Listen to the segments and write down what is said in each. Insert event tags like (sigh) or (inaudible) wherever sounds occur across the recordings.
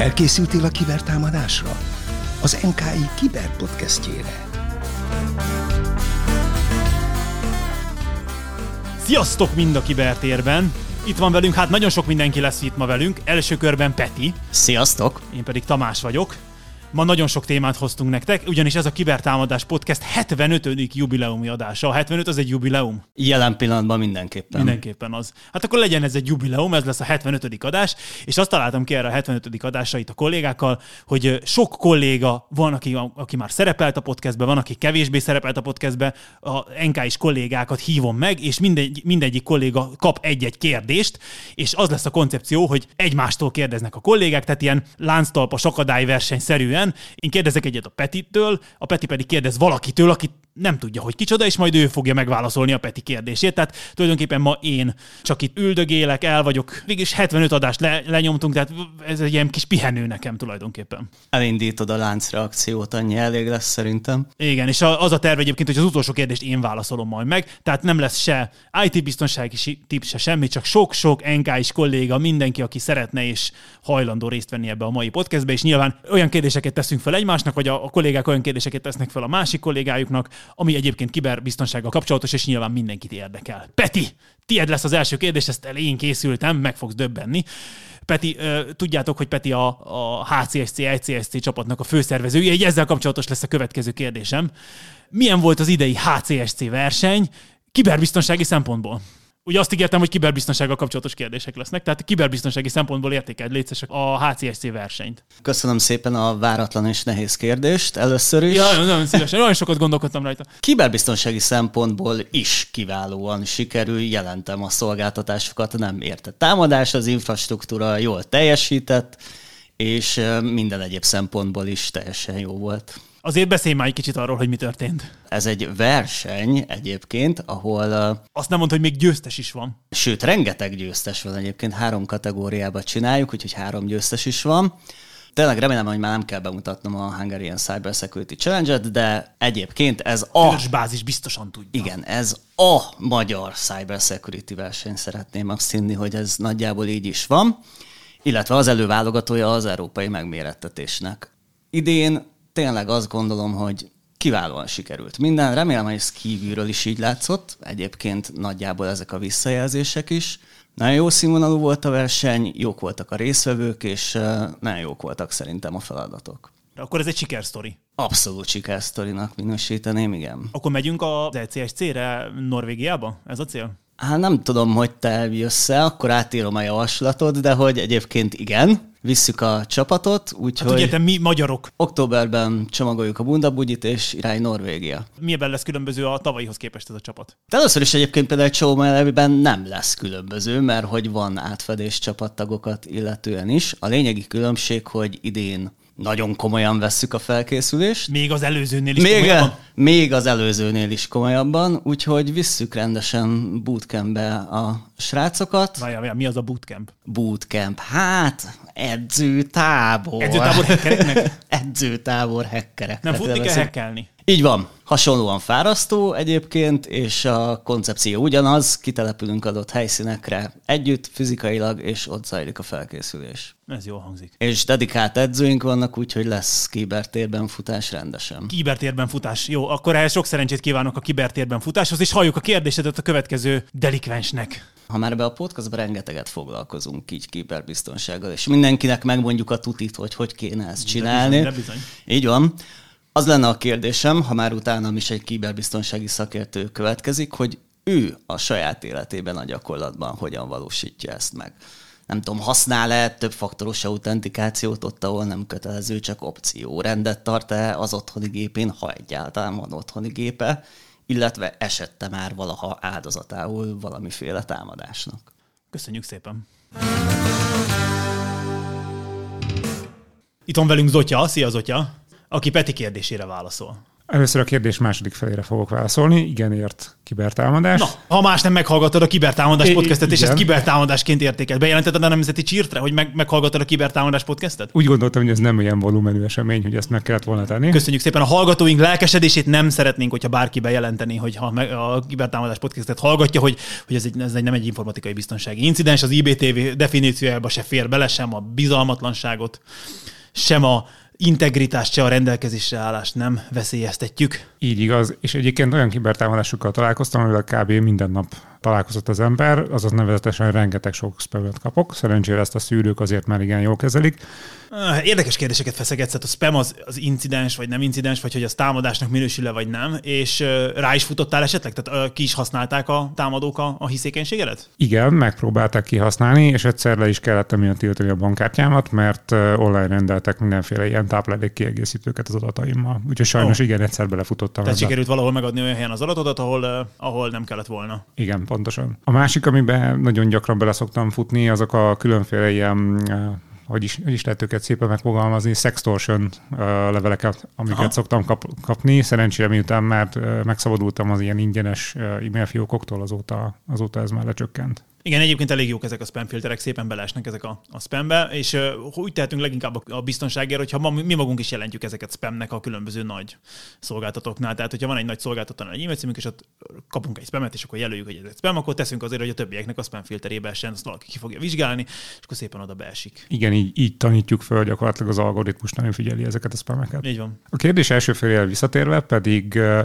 Felkészültél a kibertámadásra? Az NKI kiberpodcastjére. Sziasztok mind a kibertérben! Itt van velünk, hát nagyon sok mindenki lesz itt ma velünk. Első körben Peti, Sziasztok! én pedig Tamás vagyok. Ma nagyon sok témát hoztunk nektek, ugyanis ez a Kibertámadás Podcast 75. jubileumi adása. A 75 az egy jubileum? Jelen pillanatban mindenképpen. Mindenképpen az. Hát akkor legyen ez egy jubileum, ez lesz a 75. adás, és azt találtam ki erre a 75. adásra itt a kollégákkal, hogy sok kolléga van, aki, aki már szerepelt a podcastbe, van, aki kevésbé szerepelt a podcastbe, a NK is kollégákat hívom meg, és mindegy, mindegyik kolléga kap egy-egy kérdést, és az lesz a koncepció, hogy egymástól kérdeznek a kollégák, tehát ilyen lánctalpas akadályverseny szerűen. Én kérdezek egyet a Petitől, a Peti pedig kérdez valakitől, aki nem tudja, hogy kicsoda, és majd ő fogja megválaszolni a Peti kérdését. Tehát tulajdonképpen ma én csak itt üldögélek, el vagyok. Végülis 75 adást le, lenyomtunk, tehát ez egy ilyen kis pihenő nekem tulajdonképpen. Elindítod a láncreakciót, annyi elég lesz szerintem. Igen, és az a terv egyébként, hogy az utolsó kérdést én válaszolom majd meg, tehát nem lesz se IT-biztonsági si- tipp, se semmi, csak sok-sok NK-is kolléga, mindenki, aki szeretne és hajlandó részt venni ebbe a mai podcastbe, és nyilván olyan kérdéseket teszünk fel egymásnak, vagy a, a kollégák olyan kérdéseket tesznek fel a másik kollégájuknak, ami egyébként kiberbiztonsággal kapcsolatos, és nyilván mindenkit érdekel. Peti, tied lesz az első kérdés, ezt elén készültem, meg fogsz döbbenni. Peti, tudjátok, hogy Peti a, a HCSC, ICSC csapatnak a főszervezője, így ezzel kapcsolatos lesz a következő kérdésem. Milyen volt az idei HCSC verseny kiberbiztonsági szempontból? Ugye azt ígértem, hogy kiberbiztonsággal kapcsolatos kérdések lesznek, tehát kiberbiztonsági szempontból értékeld létszes a HCSC versenyt. Köszönöm szépen a váratlan és nehéz kérdést először is. Ja, nagyon, szívesen, nagyon sokat gondolkodtam rajta. Kiberbiztonsági szempontból is kiválóan sikerül, jelentem a szolgáltatásokat, nem érte támadás, az infrastruktúra jól teljesített, és minden egyéb szempontból is teljesen jó volt. Azért beszélj már egy kicsit arról, hogy mi történt. Ez egy verseny egyébként, ahol ö, Azt nem mondta, hogy még győztes is van. Sőt, rengeteg győztes van egyébként, három kategóriába csináljuk, úgyhogy három győztes is van. Tényleg remélem, hogy már nem kell bemutatnom a Hungarian Cyber Security Challenge-et, de egyébként ez a... Törzsbázis biztosan tudja. Igen, ez a magyar Cyber Security verseny, szeretném azt hinni, hogy ez nagyjából így is van, illetve az előválogatója az európai megmérettetésnek. Idén tényleg azt gondolom, hogy kiválóan sikerült minden. Remélem, hogy ez kívülről is így látszott. Egyébként nagyjából ezek a visszajelzések is. Nagyon jó színvonalú volt a verseny, jók voltak a résztvevők, és nagyon jók voltak szerintem a feladatok. Akkor ez egy sikersztori. Abszolút sikersztorinak minősíteném, igen. Akkor megyünk az ECSC-re Norvégiába? Ez a cél? Hát nem tudom, hogy te jössz akkor átírom a javaslatot, de hogy egyébként igen, visszük a csapatot, Hát úgyhogy ugye te mi magyarok, októberben csomagoljuk a bundabugyit, és irány Norvégia. miben lesz különböző a tavalyihoz képest ez a csapat? De először is egyébként például mellebiben nem lesz különböző, mert hogy van átfedés csapattagokat illetően is. A lényegi különbség, hogy idén nagyon komolyan vesszük a felkészülést, Még az előzőnél is még, komolyabban? még az előzőnél is komolyabban, úgyhogy visszük rendesen bootcampbe a srácokat. Várjál, várjál, mi az a bootcamp? Bootcamp, hát edzőtábor. Edzőtábor hackereknek? (laughs) edzőtábor hackerek. Nem futni kell hackelni. Így van. Hasonlóan fárasztó egyébként, és a koncepció ugyanaz, kitelepülünk adott helyszínekre együtt, fizikailag, és ott zajlik a felkészülés. Ez jól hangzik. És dedikált edzőink vannak, úgyhogy lesz kibertérben futás rendesen. Kibertérben futás. Jó, akkor ehhez sok szerencsét kívánok a kibertérben futáshoz, és halljuk a kérdésedet a következő delikvensnek. Ha már be a podcastban rengeteget foglalkozunk így kiberbiztonsággal, és mindenkinek megmondjuk a tutit, hogy hogy kéne ezt csinálni. bizony, de bizony. Így van. Az lenne a kérdésem, ha már utánam is egy kiberbiztonsági szakértő következik, hogy ő a saját életében a gyakorlatban hogyan valósítja ezt meg. Nem tudom, használ-e több faktoros autentikációt ott, ahol nem kötelező, csak opció. Rendet tart-e az otthoni gépén, ha egyáltalán van otthoni gépe, illetve esette már valaha áldozatául valamiféle támadásnak. Köszönjük szépen. Itt van velünk Zotya, szia Zotya, aki Peti kérdésére válaszol. Először a kérdés második felére fogok válaszolni. Igen, ért kibertámadás. Na, ha más nem meghallgattad a kibertámadás I- podcastet, és ezt kibertámadásként értékelt. Bejelentetted a Nemzeti Csirtre, hogy meg, meghallgattad a kibertámadás podcastet? Úgy gondoltam, hogy ez nem olyan volumenű esemény, hogy ezt meg kellett volna tenni. Köszönjük szépen a hallgatóink lelkesedését, nem szeretnénk, hogyha bárki bejelenteni, hogy ha a kibertámadás podcastet hallgatja, hogy, hogy ez, egy, ez egy, nem egy informatikai biztonsági incidens, az IBTV definíciójába se fér bele, sem a bizalmatlanságot, sem a integritást, se a rendelkezésre állást nem veszélyeztetjük. Így igaz, és egyébként olyan kibertámadásokkal találkoztam, amivel kb. minden nap találkozott az ember, azaz nevezetesen rengeteg sok spamet kapok. Szerencsére ezt a szűrők azért már igen jól kezelik. Ah, Érdekes kérdéseket feszegetsz, hát a spam az, az incidens, vagy nem incidens, vagy hogy az támadásnak minősül-e, vagy nem, és rá is futottál esetleg? Tehát ki is használták a támadók a, a hiszékenységedet? Igen, megpróbálták kihasználni, és egyszer le is kellett emiatt tiltani a bankkártyámat, mert online rendeltek mindenféle ilyen táplálék kiegészítőket az adataimmal. Úgyhogy sajnos Ó. igen, egyszer belefutottam Tehát ebbe. sikerült valahol megadni olyan helyen az adatodat, ahol, ahol nem kellett volna. Igen, pontosan. A másik, amiben nagyon gyakran bele szoktam futni, azok a különféle ilyen eh, hogy is, hogy is lehet őket szépen megfogalmazni, sextortion uh, leveleket, amiket Aha. Aha. szoktam kap, kapni. Szerencsére miután már uh, megszabadultam az ilyen ingyenes uh, e-mail fiókoktól, azóta, azóta ez már lecsökkent. Igen, egyébként elég jók ezek a spam filterek, szépen belesnek ezek a, a spambe, és uh, úgy tehetünk leginkább a, biztonságért, hogyha ma, mi magunk is jelentjük ezeket spamnek a különböző nagy szolgáltatóknál. Tehát, hogyha van egy nagy szolgáltatónál egy e-mail címünk, és ott kapunk egy spamet, és akkor jelöljük, hogy ez egy spam, akkor teszünk azért, hogy a többieknek a spam filterébe essen, azt valaki ki fogja vizsgálni, és akkor szépen oda beesik. Igen, így, így tanítjuk föl gyakorlatilag az algoritmus, nagyon figyeli ezeket a spameket. Így van. A kérdés első félére visszatérve pedig ö,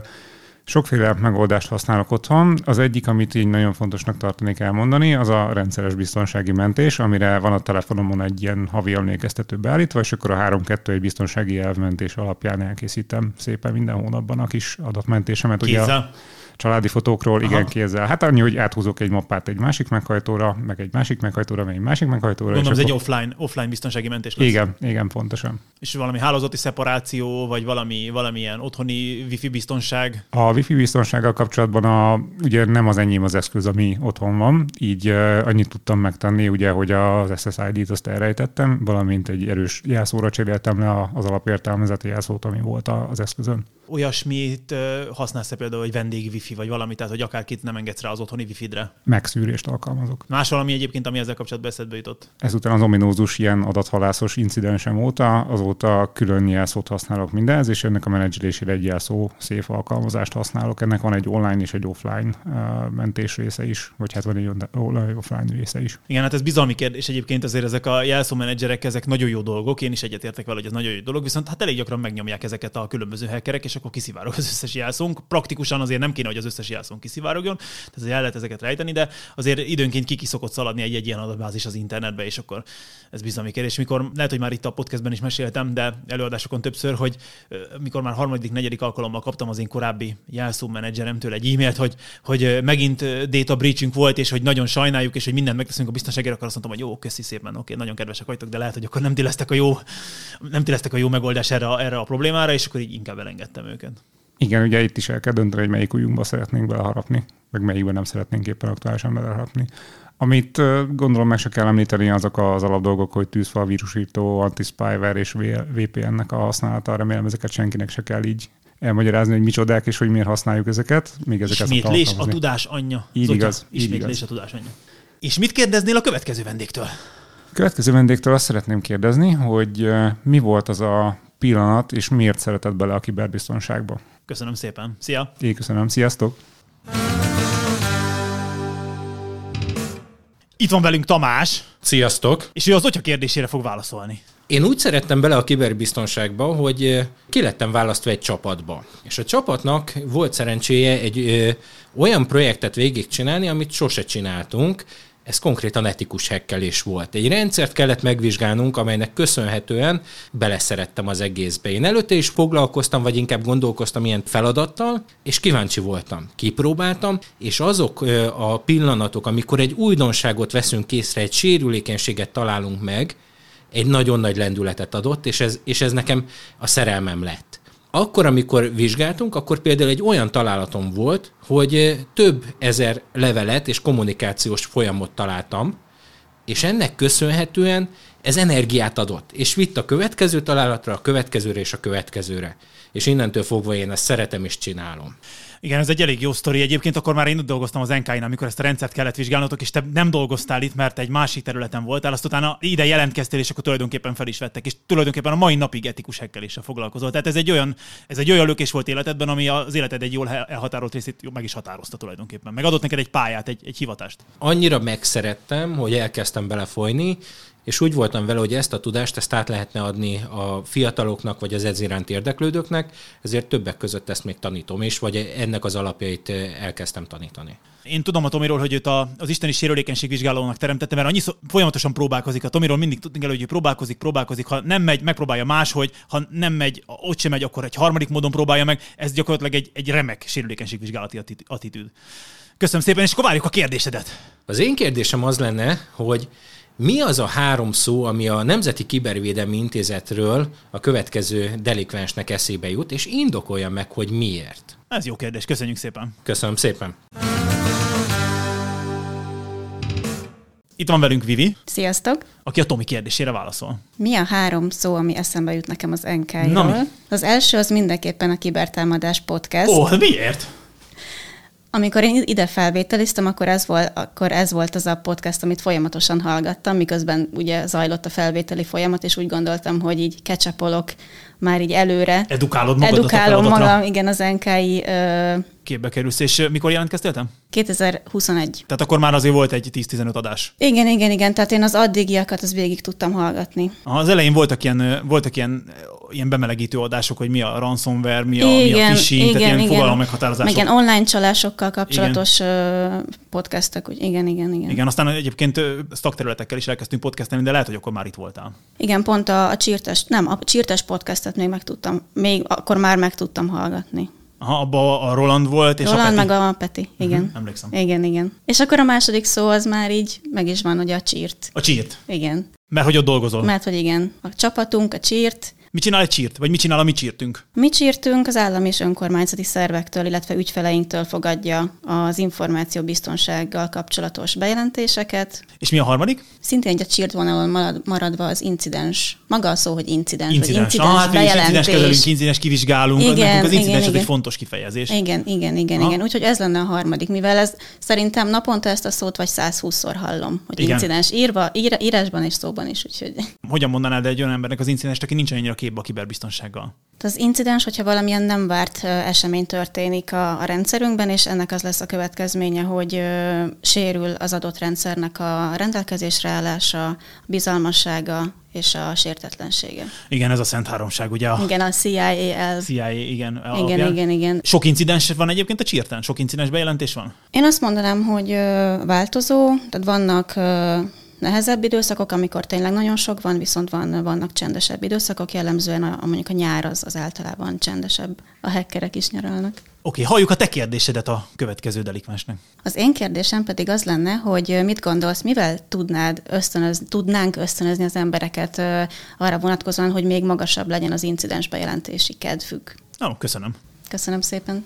sokféle megoldást használok otthon. Az egyik, amit így nagyon fontosnak tartanék elmondani, az a rendszeres biztonsági mentés, amire van a telefonomon egy ilyen havi emlékeztető beállítva, és akkor a 3-2 egy biztonsági elvmentés alapján elkészítem szépen minden hónapban a kis adatmentésemet. Ugye a. családi fotókról, Aha. igen, kézzel. Hát annyi, hogy áthúzok egy mappát egy másik meghajtóra, meg egy másik meghajtóra, meg egy másik meghajtóra. Gondolom, ez egy offline, offline biztonsági mentés lesz. Igen, igen, pontosan. És valami hálózati szeparáció, vagy valami, valamilyen otthoni wifi biztonság. A wifi biztonsággal kapcsolatban a, ugye nem az enyém az eszköz, ami otthon van, így uh, annyit tudtam megtenni, ugye, hogy az SSID-t azt elrejtettem, valamint egy erős jelszóra cseréltem le az alapértelmezett jelszót, ami volt az eszközön. Olyasmit ö, használsz-e például, hogy vendég wifi, vagy valami, tehát hogy akárkit nem engedsz rá az otthoni wifi-dre? Megszűrést alkalmazok. Más valami egyébként, ami ezzel kapcsolatban eszedbe jutott? Ezután az ominózus ilyen adathalászos incidensem óta, azóta külön jelszót használok mindenhez, és ennek a menedzselésére egy jelszó szép alkalmazást használok. Ennek van egy online és egy offline mentés része is, vagy hát van egy online offline része is. Igen, hát ez bizalmi kérdés egyébként azért ezek a jelszómenedzserek, ezek nagyon jó dolgok, én is egyetértek vele, hogy ez nagyon jó dolog, viszont hát elég gyakran megnyomják ezeket a különböző hackerek, és akkor kiszivárog az összes jelszónk. Praktikusan azért nem kéne, hogy az összes jelszónk kiszivárogjon, tehát el lehet ezeket rejteni, de azért időnként ki, ki szokott szaladni egy, egy ilyen adatbázis az internetbe, és akkor ez bizalmi kérdés. Mikor lehet, hogy már itt a podcastben is meséltem, de előadásokon többször, hogy mikor már harmadik, negyedik alkalommal kaptam az én korábbi jelszómenedzseremtől egy e-mailt, hogy, hogy megint data breachünk volt, és hogy nagyon sajnáljuk, és hogy mindent megteszünk a biztonságért, akkor azt mondtam, hogy jó, köszi szépen, oké, nagyon kedvesek vagytok, de lehet, hogy akkor nem ti a jó, nem ti a jó megoldás erre, erre a problémára, és akkor így inkább elengedtem őket. Igen, ugye itt is el kell dönteni, hogy melyik ujjunkba szeretnénk beleharapni, meg melyikben nem szeretnénk éppen aktuálisan beleharapni. Amit gondolom meg se kell említeni, azok az alapdolgok, hogy tűzfal, vírusírtó, anti-spyware és VPN-nek a használata. Remélem ezeket senkinek se kell így elmagyarázni, hogy micsodák és hogy miért használjuk ezeket. Még ezeket Ismétlés a tudás anyja. Így Zotya, igaz, így Ismétlés igaz. a tudás anyja. És mit kérdeznél a következő vendégtől? Következő vendégtől azt szeretném kérdezni, hogy mi volt az a pillanat, és miért szeretett bele a kiberbiztonságba? Köszönöm szépen. Szia! Én köszönöm, sziasztok! Itt van velünk Tamás, Sziasztok! és ő az Otya kérdésére fog válaszolni. Én úgy szerettem bele a kiberbiztonságba, hogy ki lettem választva egy csapatba. És a csapatnak volt szerencséje egy ö, olyan projektet végigcsinálni, amit sose csináltunk, ez konkrétan etikus hekkelés volt. Egy rendszert kellett megvizsgálnunk, amelynek köszönhetően beleszerettem az egészbe. Én előtte is foglalkoztam, vagy inkább gondolkoztam ilyen feladattal, és kíváncsi voltam. Kipróbáltam, és azok a pillanatok, amikor egy újdonságot veszünk észre, egy sérülékenységet találunk meg, egy nagyon nagy lendületet adott, és ez, és ez nekem a szerelmem lett. Akkor, amikor vizsgáltunk, akkor például egy olyan találatom volt, hogy több ezer levelet és kommunikációs folyamot találtam, és ennek köszönhetően ez energiát adott, és vitt a következő találatra, a következőre és a következőre. És innentől fogva én ezt szeretem és csinálom. Igen, ez egy elég jó sztori. Egyébként akkor már én ott dolgoztam az nk amikor ezt a rendszert kellett vizsgálnotok, és te nem dolgoztál itt, mert egy másik területen voltál, azt utána ide jelentkeztél, és akkor tulajdonképpen fel is vettek, és tulajdonképpen a mai napig etikus hekkeléssel foglalkozol. Tehát ez egy olyan, ez egy olyan lökés volt életedben, ami az életed egy jól elhatárolt részét meg is határozta tulajdonképpen. Meg adott neked egy pályát, egy, egy hivatást. Annyira megszerettem, hogy elkezdtem belefolyni, és úgy voltam vele, hogy ezt a tudást ezt át lehetne adni a fiataloknak, vagy az ez iránt érdeklődőknek, ezért többek között ezt még tanítom is, vagy ennek az alapjait eh, elkezdtem tanítani. Én tudom a Tomiról, hogy őt a, az isteni sérülékenység vizsgálónak teremtette, mert annyi szó, folyamatosan próbálkozik. A Tomiról mindig tudni kell, hogy ő próbálkozik, próbálkozik. Ha nem megy, megpróbálja máshogy, ha nem megy, ott sem megy, akkor egy harmadik módon próbálja meg. Ez gyakorlatilag egy, egy remek sérülékenységvizsgálati attitűd. Köszönöm szépen, és akkor várjuk a kérdésedet. Az én kérdésem az lenne, hogy mi az a három szó, ami a Nemzeti Kibervédelmi Intézetről a következő delikvensnek eszébe jut, és indokolja meg, hogy miért? Ez jó kérdés, köszönjük szépen. Köszönöm szépen. Itt van velünk Vivi. Sziasztok! Aki a Tomi kérdésére válaszol. Mi a három szó, ami eszembe jut nekem az NK-ról? Az első az mindenképpen a Kibertámadás podcast. Ó, oh, miért? Amikor én ide felvételiztem, akkor ez, volt, akkor ez volt az a podcast, amit folyamatosan hallgattam, miközben ugye zajlott a felvételi folyamat, és úgy gondoltam, hogy így kecsapolok már így előre. Edukálod magadat Edukálom magam, igen, az NKI ö, képbe kerülsz. És mikor jelentkeztél te? 2021. Tehát akkor már azért volt egy 10-15 adás. Igen, igen, igen. Tehát én az addigiakat az végig tudtam hallgatni. Az elején voltak ilyen, voltak ilyen, ilyen bemelegítő adások, hogy mi a ransomware, mi a, igen, mi a phishing, igen, tehát ilyen fogalom meghatározások. Meg ilyen online csalásokkal kapcsolatos igen. podcastok. Úgy, igen, igen, igen. Igen, aztán egyébként szakterületekkel is elkezdtünk podcastelni, de lehet, hogy akkor már itt voltál. Igen, pont a, a csírtes, nem, a csírtes podcastet még meg tudtam, még akkor már meg tudtam hallgatni. Aha, abba a Roland volt, és Roland a Peti. meg a Peti, igen. Uh-huh, emlékszem. Igen, igen. És akkor a második szó az már így meg is van, hogy a csírt. A csírt? Igen. Mert hogy ott dolgozol? Mert hogy igen. A csapatunk, a csírt, Mit csinál egy csírt? Vagy mit csinál a mi csírtünk? Mi csírtünk az állami és önkormányzati szervektől, illetve ügyfeleinktől fogadja az információbiztonsággal kapcsolatos bejelentéseket. És mi a harmadik? Szintén egy a csírt vonalon maradva az incidens. Maga a szó, hogy incidens. Incidens. Vagy incidens ah, hát bejelentés. incidens kezelünk, incidens kivizsgálunk. Igen, Nekünk az incidens igen, az igen. egy fontos kifejezés. Igen, igen, igen, Ha? igen. Úgyhogy ez lenne a harmadik, mivel ez szerintem naponta ezt a szót vagy 120-szor hallom, hogy Igen. incidens írva, ír, írásban és szóban is, úgyhogy Hogyan mondanád egy olyan embernek az incidens, aki nincs annyira képbe a kiberbiztonsággal? az incidens, hogyha valamilyen nem várt esemény történik a, a rendszerünkben, és ennek az lesz a következménye, hogy ö, sérül az adott rendszernek a rendelkezésre állása, a bizalmassága és a sértetlensége. Igen, ez a Szent Háromság, ugye a Igen, a CIA el... CIA, igen. Igen, alapján. igen, igen. Sok incidens van egyébként a csírtán? Sok incidens bejelentés van? Én azt mondanám, hogy ö, változó, tehát vannak ö, nehezebb időszakok, amikor tényleg nagyon sok van, viszont van, vannak csendesebb időszakok, jellemzően a, a mondjuk a nyár az, az általában csendesebb. A hackerek is nyaralnak. Oké, okay, halljuk a te kérdésedet a következő delikvensnek. Az én kérdésem pedig az lenne, hogy mit gondolsz, mivel tudnád ösztönöz, tudnánk ösztönözni az embereket arra vonatkozóan, hogy még magasabb legyen az incidens bejelentési kedvük. Ó, köszönöm. Köszönöm szépen.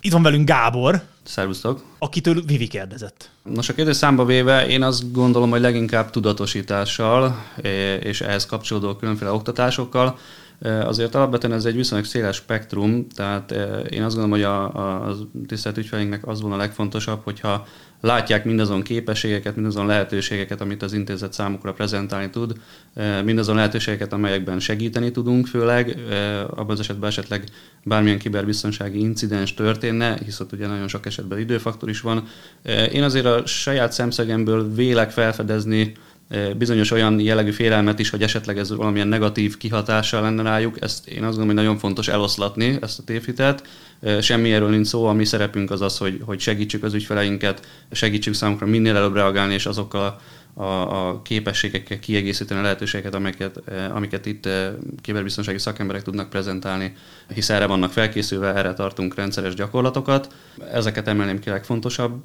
Itt van velünk Gábor, Szervusztok! akitől Vivi kérdezett. Nos, a kérdés számba véve én azt gondolom, hogy leginkább tudatosítással eh, és ehhez kapcsolódó különféle oktatásokkal. Eh, Azért alapvetően ez egy viszonylag széles spektrum, tehát eh, én azt gondolom, hogy a, a, a tisztelt ügyfeleinknek az volna a legfontosabb, hogyha látják mindazon képességeket, mindazon lehetőségeket, amit az intézet számukra prezentálni tud, eh, mindazon lehetőségeket, amelyekben segíteni tudunk, főleg eh, abban az esetben esetleg bármilyen kiberbiztonsági incidens történne, hisz ott ugye nagyon sok esetben időfaktor is van. Eh, Én azért a saját szemszögemből vélek felfedezni bizonyos olyan jellegű félelmet is, hogy esetleg ez valamilyen negatív kihatással lenne rájuk. Ezt én azt gondolom, hogy nagyon fontos eloszlatni, ezt a tévhitet. Semmi erről nincs szó, a mi szerepünk az az, hogy, hogy segítsük az ügyfeleinket, segítsük számukra minél előbb reagálni, és azokkal a a, képességekkel kiegészíteni a lehetőségeket, amiket, amiket itt kiberbiztonsági szakemberek tudnak prezentálni, hisz erre vannak felkészülve, erre tartunk rendszeres gyakorlatokat. Ezeket emelném ki legfontosabb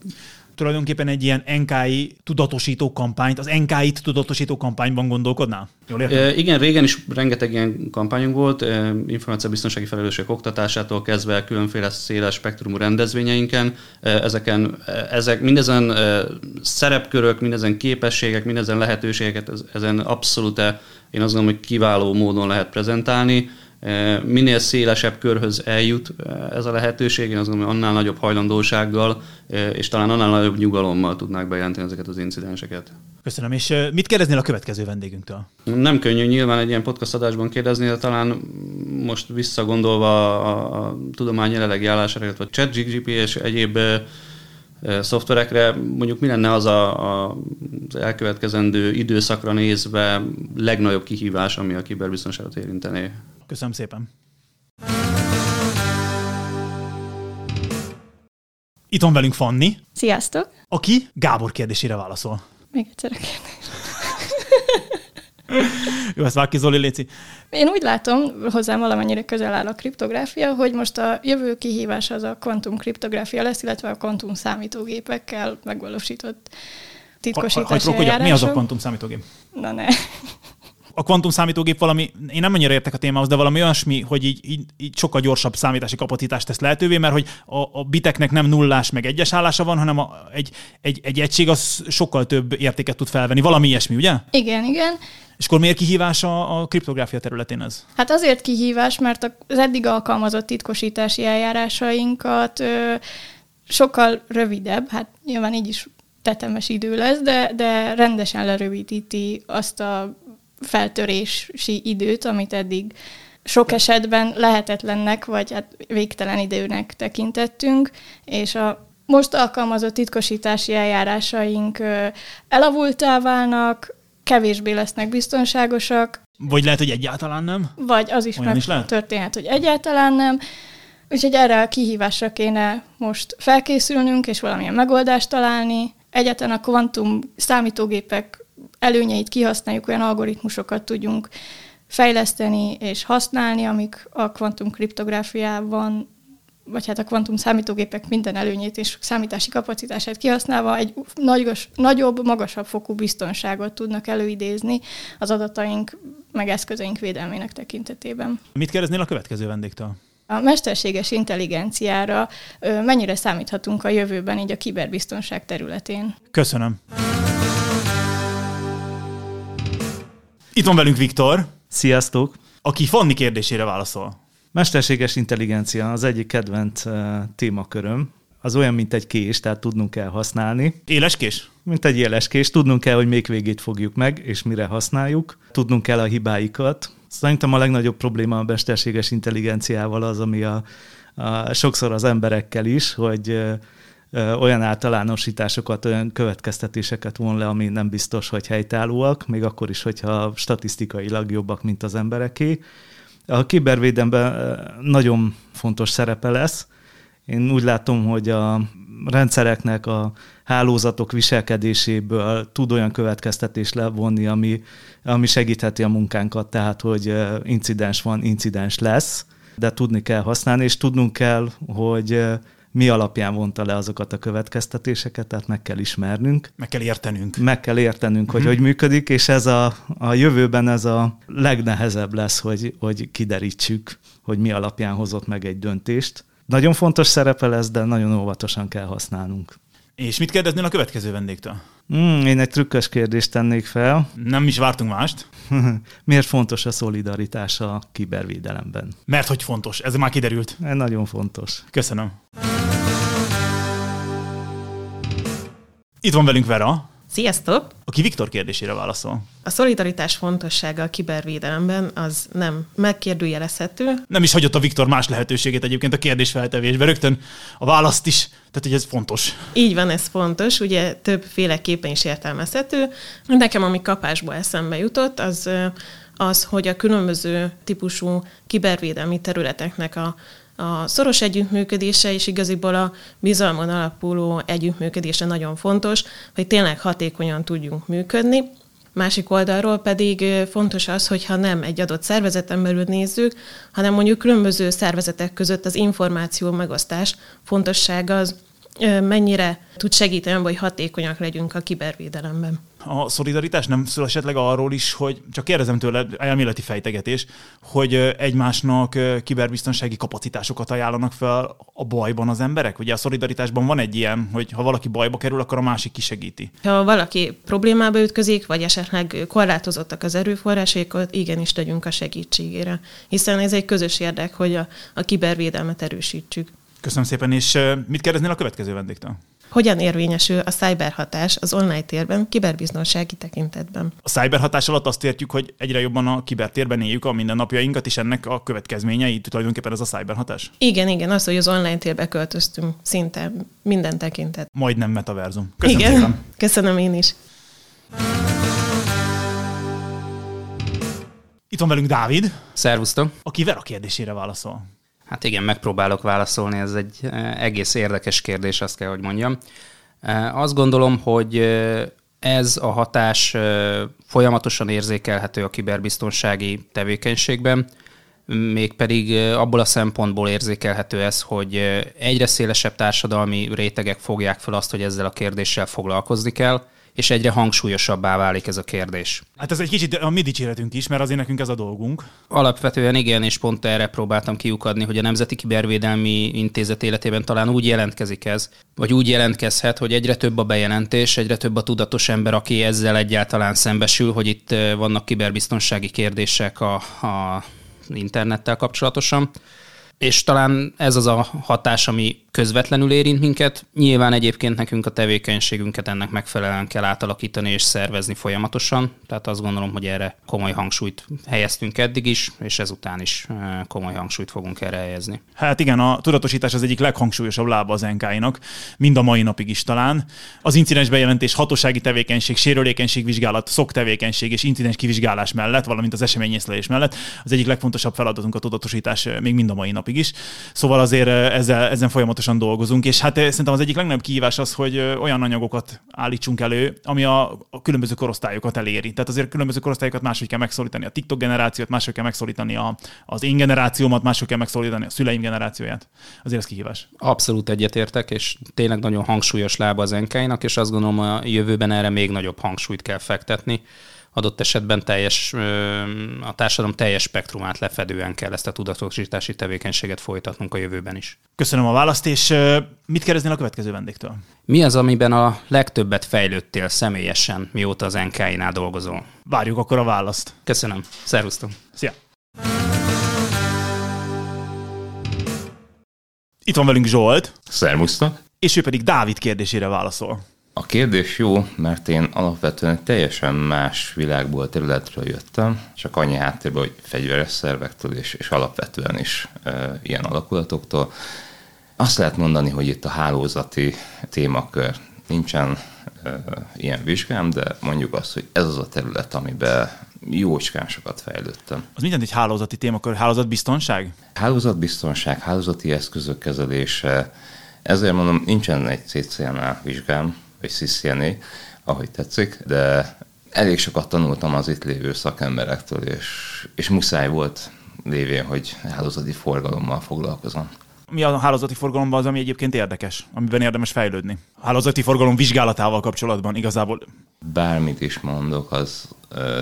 tulajdonképpen egy ilyen NKI tudatosító kampányt, az NKI-t tudatosító kampányban gondolkodnál? Jól? E, igen, régen is rengeteg ilyen kampányunk volt, e, információbiztonsági felelősség oktatásától kezdve különféle széles spektrumú rendezvényeinken. E, ezeken, ezek mindezen e, szerepkörök, mindezen képességek, mindezen lehetőségeket, ezen abszolút én azt gondolom, hogy kiváló módon lehet prezentálni minél szélesebb körhöz eljut ez a lehetőség, én azt gondolom, hogy annál nagyobb hajlandósággal és talán annál nagyobb nyugalommal tudnák bejelenteni ezeket az incidenseket. Köszönöm. És mit kérdeznél a következő vendégünktől? Nem könnyű nyilván egy ilyen podcast adásban kérdezni, de talán most visszagondolva a, a tudomány jelenlegi állására, illetve a ChatGPT és egyéb szoftverekre, mondjuk mi lenne az a, a, az elkövetkezendő időszakra nézve legnagyobb kihívás, ami a kiberbiztonságot érintené? Köszönöm szépen. Itt van velünk Fanni. Sziasztok! Aki Gábor kérdésére válaszol. Még egyszer a kérdés. (laughs) Jó, ezt vágj Zoli, Léci. Én úgy látom, hozzám valamennyire közel áll a kriptográfia, hogy most a jövő kihívás az a kvantum kriptográfia lesz, illetve a kvantum számítógépekkel megvalósított titkosítási ha, ha, Mi az a kvantum számítógép? Na ne a kvantum számítógép valami, én nem annyira értek a témához, de valami olyasmi, hogy így, így, így sokkal gyorsabb számítási kapacitást tesz lehetővé, mert hogy a, a biteknek nem nullás meg egyes állása van, hanem a, egy, egy, egy egység az sokkal több értéket tud felvenni. Valami ilyesmi, ugye? Igen, igen. És akkor miért kihívás a, a kriptográfia területén ez? Hát azért kihívás, mert az eddig alkalmazott titkosítási eljárásainkat ö, sokkal rövidebb, hát nyilván így is tetemes idő lesz, de, de rendesen lerövidíti azt a feltörési időt, amit eddig sok esetben lehetetlennek, vagy hát végtelen időnek tekintettünk, és a most alkalmazott titkosítási eljárásaink elavultá válnak, kevésbé lesznek biztonságosak. Vagy lehet, hogy egyáltalán nem? Vagy az is meg is történhet, hogy egyáltalán nem. Úgyhogy erre a kihívásra kéne most felkészülnünk, és valamilyen megoldást találni. Egyáltalán a kvantum számítógépek előnyeit kihasználjuk, olyan algoritmusokat tudjunk fejleszteni és használni, amik a kvantum kriptográfiában vagy hát a kvantum számítógépek minden előnyét és számítási kapacitását kihasználva egy nagyos, nagyobb, magasabb fokú biztonságot tudnak előidézni az adataink meg eszközeink védelmének tekintetében. Mit kérdeznél a következő vendégtől? A mesterséges intelligenciára mennyire számíthatunk a jövőben így a kiberbiztonság területén? Köszönöm. Itt van velünk Viktor. Sziasztok! Aki Fanni kérdésére válaszol. Mesterséges intelligencia az egyik kedvenc uh, témaköröm. Az olyan, mint egy kés, tehát tudnunk kell használni. Éles kés? Mint egy éles kés. Tudnunk kell, hogy még végét fogjuk meg, és mire használjuk. Tudnunk kell a hibáikat. Szerintem a legnagyobb probléma a mesterséges intelligenciával az, ami a, a sokszor az emberekkel is, hogy uh, olyan általánosításokat, olyan következtetéseket von le, ami nem biztos, hogy helytállóak, még akkor is, hogyha statisztikailag jobbak, mint az embereké. A kibervédelemben nagyon fontos szerepe lesz. Én úgy látom, hogy a rendszereknek a hálózatok viselkedéséből tud olyan következtetés levonni, ami, ami segítheti a munkánkat, tehát hogy incidens van, incidens lesz, de tudni kell használni, és tudnunk kell, hogy mi alapján vonta le azokat a következtetéseket, tehát meg kell ismernünk. Meg kell értenünk. Meg kell értenünk, hogy uh-huh. hogy működik, és ez a, a jövőben ez a legnehezebb lesz, hogy, hogy kiderítsük, hogy mi alapján hozott meg egy döntést. Nagyon fontos szerepe lesz, de nagyon óvatosan kell használnunk. És mit kérdeznél a következő vendégtől? Mm, én egy trükkös kérdést tennék fel. Nem is vártunk mást. (laughs) Miért fontos a szolidaritás a kibervédelemben? Mert hogy fontos, ez már kiderült. Ez nagyon fontos. Köszönöm. Itt van velünk Vera. Sziasztok! Aki Viktor kérdésére válaszol. A szolidaritás fontossága a kibervédelemben az nem megkérdőjelezhető. Nem is hagyott a Viktor más lehetőségét egyébként a kérdés feltevésbe, rögtön a választ is, tehát hogy ez fontos. Így van, ez fontos, ugye többféleképpen is értelmezhető. Nekem, ami kapásból eszembe jutott, az az, hogy a különböző típusú kibervédelmi területeknek a a szoros együttműködése és igaziból a bizalmon alapuló együttműködése nagyon fontos, hogy tényleg hatékonyan tudjunk működni. Másik oldalról pedig fontos az, hogyha nem egy adott szervezeten belül nézzük, hanem mondjuk különböző szervezetek között az információ megosztás fontossága az mennyire tud segíteni, hogy hatékonyak legyünk a kibervédelemben. A szolidaritás nem szól esetleg arról is, hogy csak kérdezem tőle, elméleti fejtegetés, hogy egymásnak kiberbiztonsági kapacitásokat ajánlanak fel a bajban az emberek? Ugye a szolidaritásban van egy ilyen, hogy ha valaki bajba kerül, akkor a másik kisegíti. Ha valaki problémába ütközik, vagy esetleg korlátozottak az erőforrásékot, igenis tegyünk a segítségére. Hiszen ez egy közös érdek, hogy a, a kibervédelmet erősítsük. Köszönöm szépen, és mit kérdeznél a következő vendégtől? Hogyan érvényesül a cyberhatás az online térben, kiberbiztonsági tekintetben? A cyberhatás alatt azt értjük, hogy egyre jobban a kibertérben éljük a mindennapjainkat, és ennek a következményei tulajdonképpen ez a cyberhatás? Igen, igen, az, hogy az online térbe költöztünk szinte minden tekintet. Majdnem metaverzum. Köszönöm igen, szépen. (laughs) köszönöm én is. Itt van velünk Dávid. Szervusztok. Aki Vera kérdésére válaszol. Hát igen, megpróbálok válaszolni, ez egy eh, egész érdekes kérdés, azt kell, hogy mondjam. Eh, azt gondolom, hogy eh, ez a hatás folyamatosan érzékelhető a kiberbiztonsági tevékenységben, mégpedig abból a szempontból érzékelhető ez, hogy egyre szélesebb társadalmi rétegek fogják fel azt, hogy ezzel a kérdéssel foglalkozni kell, és egyre hangsúlyosabbá válik ez a kérdés. Hát ez egy kicsit a mi dicséretünk is, mert azért nekünk ez a dolgunk. Alapvetően igen, és pont erre próbáltam kiukadni, hogy a Nemzeti Kibervédelmi Intézet életében talán úgy jelentkezik ez, vagy úgy jelentkezhet, hogy egyre több a bejelentés, egyre több a tudatos ember, aki ezzel egyáltalán szembesül, hogy itt vannak kiberbiztonsági kérdések a, a internettel kapcsolatosan és talán ez az a hatás, ami közvetlenül érint minket. Nyilván egyébként nekünk a tevékenységünket ennek megfelelően kell átalakítani és szervezni folyamatosan, tehát azt gondolom, hogy erre komoly hangsúlyt helyeztünk eddig is, és ezután is eh, komoly hangsúlyt fogunk erre helyezni. Hát igen, a tudatosítás az egyik leghangsúlyosabb lába az NK-nak, mind a mai napig is talán. Az incidens bejelentés, hatósági tevékenység, sérülékenységvizsgálat, szoktevékenység és incidens kivizsgálás mellett, valamint az eseményészlelés mellett az egyik legfontosabb feladatunk a tudatosítás eh, még mind a mai napig is. Szóval azért eh, ezzel, ezen folyamatosan folyamatosan dolgozunk, és hát eh, szerintem az egyik legnagyobb kihívás az, hogy eh, olyan anyagokat állítsunk elő, ami a, a különböző korosztályokat eléri. Tehát azért különböző korosztályokat máshogy kell megszólítani a TikTok generációt, máshogy kell megszólítani a, az én generációmat, máshogy kell megszólítani a szüleim generációját. Azért ez kihívás. Abszolút egyetértek, és tényleg nagyon hangsúlyos lába az enkáinak, és azt gondolom a jövőben erre még nagyobb hangsúlyt kell fektetni adott esetben teljes, a társadalom teljes spektrumát lefedően kell ezt a tudatosítási tevékenységet folytatnunk a jövőben is. Köszönöm a választ, és mit kérdeznél a következő vendégtől? Mi az, amiben a legtöbbet fejlődtél személyesen, mióta az NKI-nál dolgozol? Várjuk akkor a választ. Köszönöm. Szervusztok. Szia. Itt van velünk Zsolt. Szervusztok. És ő pedig Dávid kérdésére válaszol. A kérdés jó, mert én alapvetően egy teljesen más világból, területről jöttem, csak annyi háttérből, hogy fegyveres szervektől és, és alapvetően is e, ilyen alakulatoktól. Azt lehet mondani, hogy itt a hálózati témakör nincsen e, ilyen vizsgám, de mondjuk azt, hogy ez az a terület, amiben jócskán sokat fejlődtem. Az mindent egy hálózati témakör, hálózatbiztonság? Hálózatbiztonság, hálózati eszközök kezelése, ezért mondom, nincsen egy CCNA vizsgám, vagy CCNA, ahogy tetszik, de elég sokat tanultam az itt lévő szakemberektől, és, és muszáj volt lévén, hogy hálózati forgalommal foglalkozom. Mi a hálózati forgalomban az, ami egyébként érdekes, amiben érdemes fejlődni? A hálózati forgalom vizsgálatával kapcsolatban igazából? Bármit is mondok, az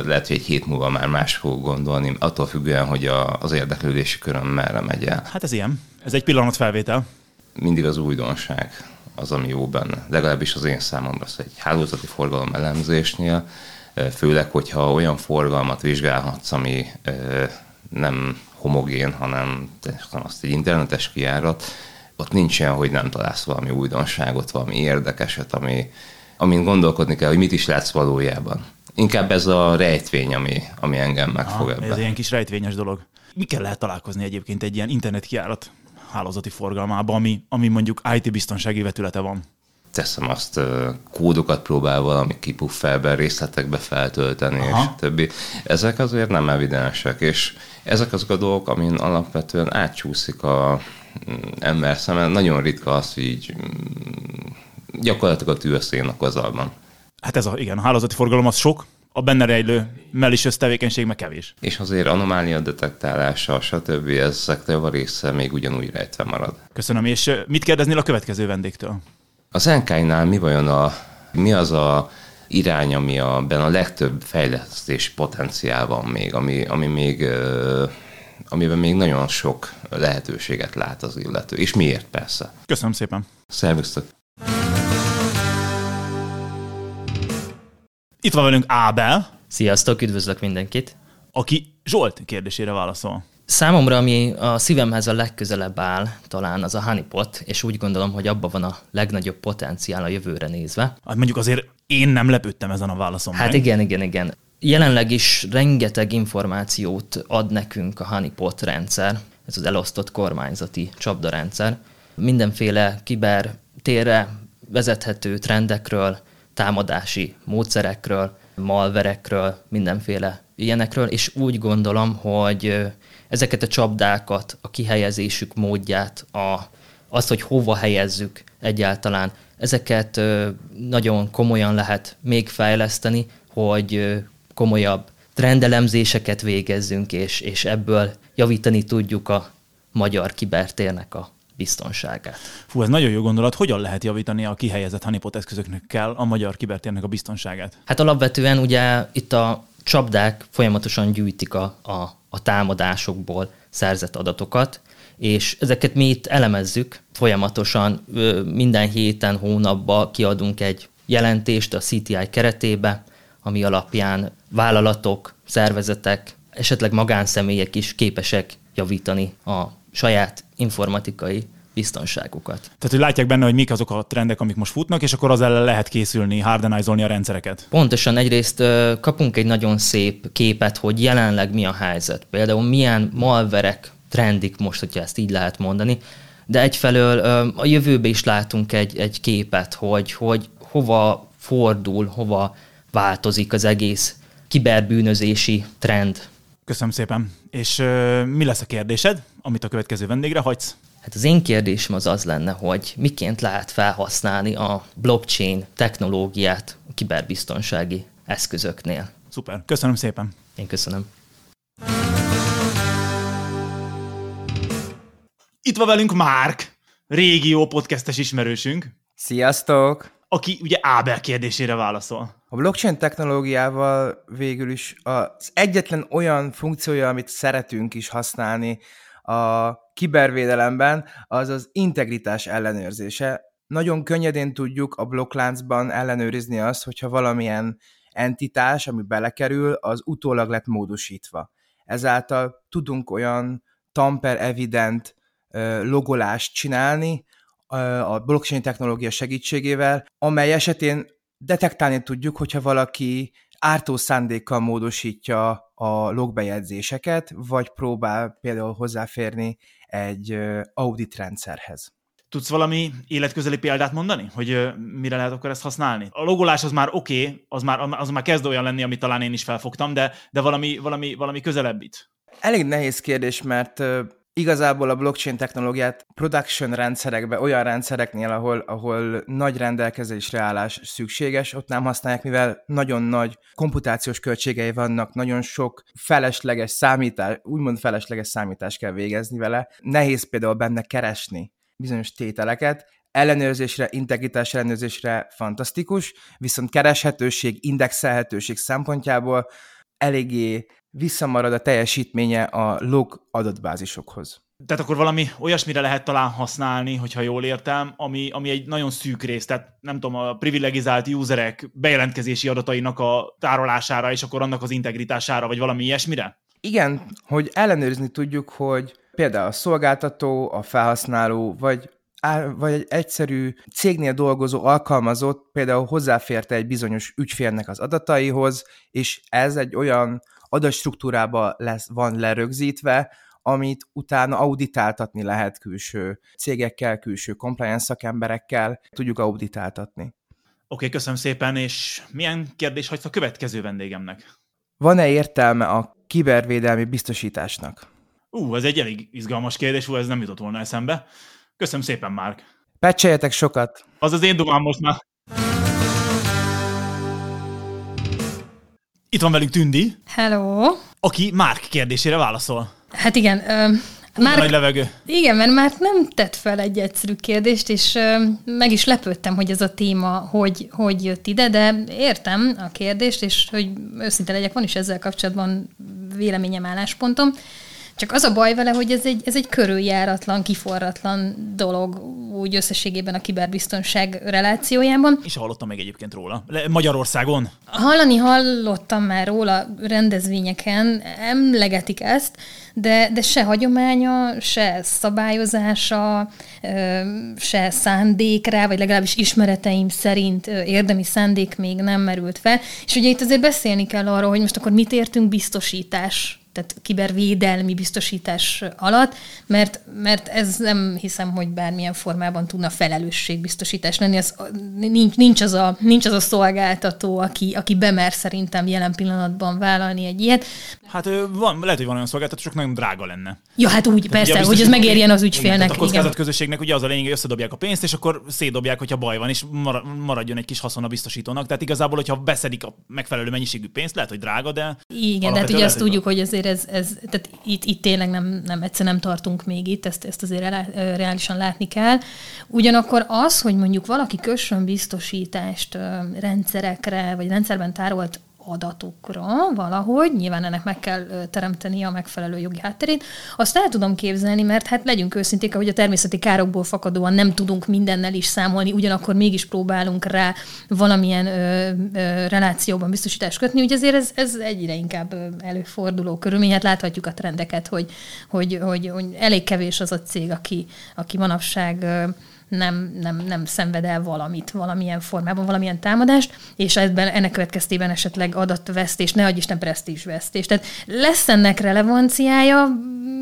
lehet, hogy egy hét múlva már más fog gondolni, attól függően, hogy a, az érdeklődési köröm merre megy el. Hát ez ilyen. Ez egy pillanatfelvétel. Mindig az újdonság az, ami jó benne. Legalábbis az én számomra az egy hálózati forgalom elemzésnél, főleg, hogyha olyan forgalmat vizsgálhatsz, ami nem homogén, hanem azt egy internetes kiárat, ott nincs ilyen, hogy nem találsz valami újdonságot, valami érdekeset, ami, amin gondolkodni kell, hogy mit is látsz valójában. Inkább ez a rejtvény, ami, ami engem megfog Aha, ebben. Ez ilyen kis rejtvényes dolog. Mikkel lehet találkozni egyébként egy ilyen internet kiárat hálózati forgalmába, ami, ami mondjuk IT-biztonsági vetülete van? Teszem azt, kódokat próbál valami kipuffelben, részletekbe feltölteni, Aha. és többi. Ezek azért nem evidensek, és ezek azok a dolgok, amin alapvetően átcsúszik a mm, ember szemben. Nagyon ritka az, hogy így mm, gyakorlatilag a tűrszén a kozalban. Hát ez a, igen, a hálózati forgalom az sok, a benne rejlő malicious tevékenység meg kevés. És azért anomália detektálása, stb. ezek a része még ugyanúgy rejtve marad. Köszönöm, és mit kérdeznél a következő vendégtől? Az NK-nál mi vajon a, mi az a irány, ami a, benne a legtöbb fejlesztési potenciál van még, ami, ami még, amiben még nagyon sok lehetőséget lát az illető. És miért persze? Köszönöm szépen. Szervusztok. Itt van velünk Ábel. Sziasztok, üdvözlök mindenkit. Aki Zsolt kérdésére válaszol. Számomra, ami a szívemhez a legközelebb áll, talán az a honeypot, és úgy gondolom, hogy abban van a legnagyobb potenciál a jövőre nézve. Hát mondjuk azért én nem lepődtem ezen a válaszon Hát meg. igen, igen, igen. Jelenleg is rengeteg információt ad nekünk a honeypot rendszer, ez az elosztott kormányzati csapdarendszer. Mindenféle kiber térre vezethető trendekről, támadási módszerekről, malverekről, mindenféle ilyenekről, és úgy gondolom, hogy ezeket a csapdákat, a kihelyezésük módját, a, azt, hogy hova helyezzük egyáltalán, ezeket nagyon komolyan lehet még fejleszteni, hogy komolyabb trendelemzéseket végezzünk, és, és ebből javítani tudjuk a magyar kibertérnek a biztonságát. Fú, ez nagyon jó gondolat. Hogyan lehet javítani a kihelyezett honeypot eszközökkel a magyar kibertérnek a biztonságát? Hát alapvetően ugye itt a csapdák folyamatosan gyűjtik a, a, a támadásokból szerzett adatokat, és ezeket mi itt elemezzük folyamatosan, minden héten, hónapban kiadunk egy jelentést a CTI keretébe, ami alapján vállalatok, szervezetek, esetleg magánszemélyek is képesek javítani a saját informatikai biztonságukat. Tehát, hogy látják benne, hogy mik azok a trendek, amik most futnak, és akkor az ellen lehet készülni, hardenizolni a rendszereket. Pontosan egyrészt kapunk egy nagyon szép képet, hogy jelenleg mi a helyzet. Például milyen malverek trendik most, hogyha ezt így lehet mondani, de egyfelől a jövőbe is látunk egy, egy képet, hogy, hogy hova fordul, hova változik az egész kiberbűnözési trend. Köszönöm szépen. És uh, mi lesz a kérdésed, amit a következő vendégre hagysz? Hát az én kérdésem az az lenne, hogy miként lehet felhasználni a blockchain technológiát a kiberbiztonsági eszközöknél. Szuper, köszönöm szépen. Én köszönöm. Itt van velünk Márk, régió podcastes ismerősünk. Sziasztok! Aki ugye Ábel kérdésére válaszol. A blockchain technológiával végül is az egyetlen olyan funkciója, amit szeretünk is használni a kibervédelemben, az az integritás ellenőrzése. Nagyon könnyedén tudjuk a blokkláncban ellenőrizni azt, hogyha valamilyen entitás, ami belekerül, az utólag lett módosítva. Ezáltal tudunk olyan tamper evident logolást csinálni a blockchain technológia segítségével, amely esetén detektálni tudjuk, hogyha valaki ártó szándékkal módosítja a logbejegyzéseket, vagy próbál például hozzáférni egy audit rendszerhez. Tudsz valami életközeli példát mondani, hogy mire lehet akkor ezt használni? A logolás az már oké, okay, az, már, az már kezd olyan lenni, amit talán én is felfogtam, de, de valami, valami, valami közelebbit. Elég nehéz kérdés, mert igazából a blockchain technológiát production rendszerekbe, olyan rendszereknél, ahol, ahol nagy rendelkezésre állás szükséges, ott nem használják, mivel nagyon nagy komputációs költségei vannak, nagyon sok felesleges számítás, úgymond felesleges számítás kell végezni vele. Nehéz például benne keresni bizonyos tételeket, ellenőrzésre, integritás ellenőrzésre fantasztikus, viszont kereshetőség, indexelhetőség szempontjából eléggé visszamarad a teljesítménye a log adatbázisokhoz. Tehát akkor valami olyasmire lehet talán használni, hogyha jól értem, ami, ami egy nagyon szűk rész, tehát nem tudom, a privilegizált userek bejelentkezési adatainak a tárolására, és akkor annak az integritására, vagy valami ilyesmire? Igen, hogy ellenőrizni tudjuk, hogy például a szolgáltató, a felhasználó, vagy vagy egy egyszerű cégnél dolgozó alkalmazott például hozzáférte egy bizonyos ügyfélnek az adataihoz, és ez egy olyan adatstruktúrába lesz, van lerögzítve, amit utána auditáltatni lehet külső cégekkel, külső compliance szakemberekkel, tudjuk auditáltatni. Oké, okay, köszönöm szépen, és milyen kérdés hagysz a következő vendégemnek? Van-e értelme a kibervédelmi biztosításnak? Ú, ez egy elég izgalmas kérdés, ú, ez nem jutott volna eszembe. Köszönöm szépen, Márk. Pecseljetek sokat! Az az én dumám most már. Itt van velünk Tündi. Hello. Aki Márk kérdésére válaszol. Hát igen, Már, nagy levegő. Igen, mert már nem tett fel egy egyszerű kérdést, és ö, meg is lepődtem, hogy ez a téma hogy, hogy jött ide, de értem a kérdést, és hogy őszinte legyek, van is ezzel kapcsolatban véleményem, álláspontom. Csak az a baj vele, hogy ez egy, ez egy körüljáratlan, kiforratlan dolog úgy összességében a kiberbiztonság relációjában. És hallottam meg egyébként róla. Magyarországon? Hallani hallottam már róla rendezvényeken, emlegetik ezt, de, de se hagyománya, se szabályozása, se szándékra, vagy legalábbis ismereteim szerint érdemi szándék még nem merült fel. És ugye itt azért beszélni kell arról, hogy most akkor mit értünk biztosítás tehát kibervédelmi biztosítás alatt, mert, mert ez nem hiszem, hogy bármilyen formában tudna felelősségbiztosítás lenni. Ez, nincs, nincs, az a, nincs az a szolgáltató, aki, aki bemer szerintem jelen pillanatban vállalni egy ilyet. Hát van, lehet, hogy van olyan szolgáltató, csak nagyon drága lenne. Ja, hát úgy, tehát persze, hogy ez megérjen az ügyfélnek. Igen, a kockázatközösségnek ugye az a lényeg, hogy összedobják a pénzt, és akkor szétdobják, hogyha baj van, és maradjon egy kis haszon a biztosítónak. Tehát igazából, hogyha beszedik a megfelelő mennyiségű pénzt, lehet, hogy drága, de. Igen, de hát ugye azt tudjuk, hogy azért ez, ez tehát itt, itt tényleg nem, nem, egyszer nem tartunk még itt, ezt, ezt azért reálisan látni kell. Ugyanakkor az, hogy mondjuk valaki kössön biztosítást rendszerekre, vagy rendszerben tárolt adatokra valahogy, nyilván ennek meg kell teremteni a megfelelő jogi hátterét, azt el tudom képzelni, mert hát legyünk őszinték, hogy a természeti károkból fakadóan nem tudunk mindennel is számolni, ugyanakkor mégis próbálunk rá valamilyen ö, ö, relációban biztosítást kötni, ugye ezért ez, ez egyre inkább előforduló körülmény, hát láthatjuk a trendeket, hogy, hogy, hogy, hogy elég kevés az a cég, aki, aki manapság nem, nem, nem szenved el valamit, valamilyen formában, valamilyen támadást, és ebben, ennek következtében esetleg adatvesztés, ne adj Isten presztízsvesztés. Tehát lesz ennek relevanciája,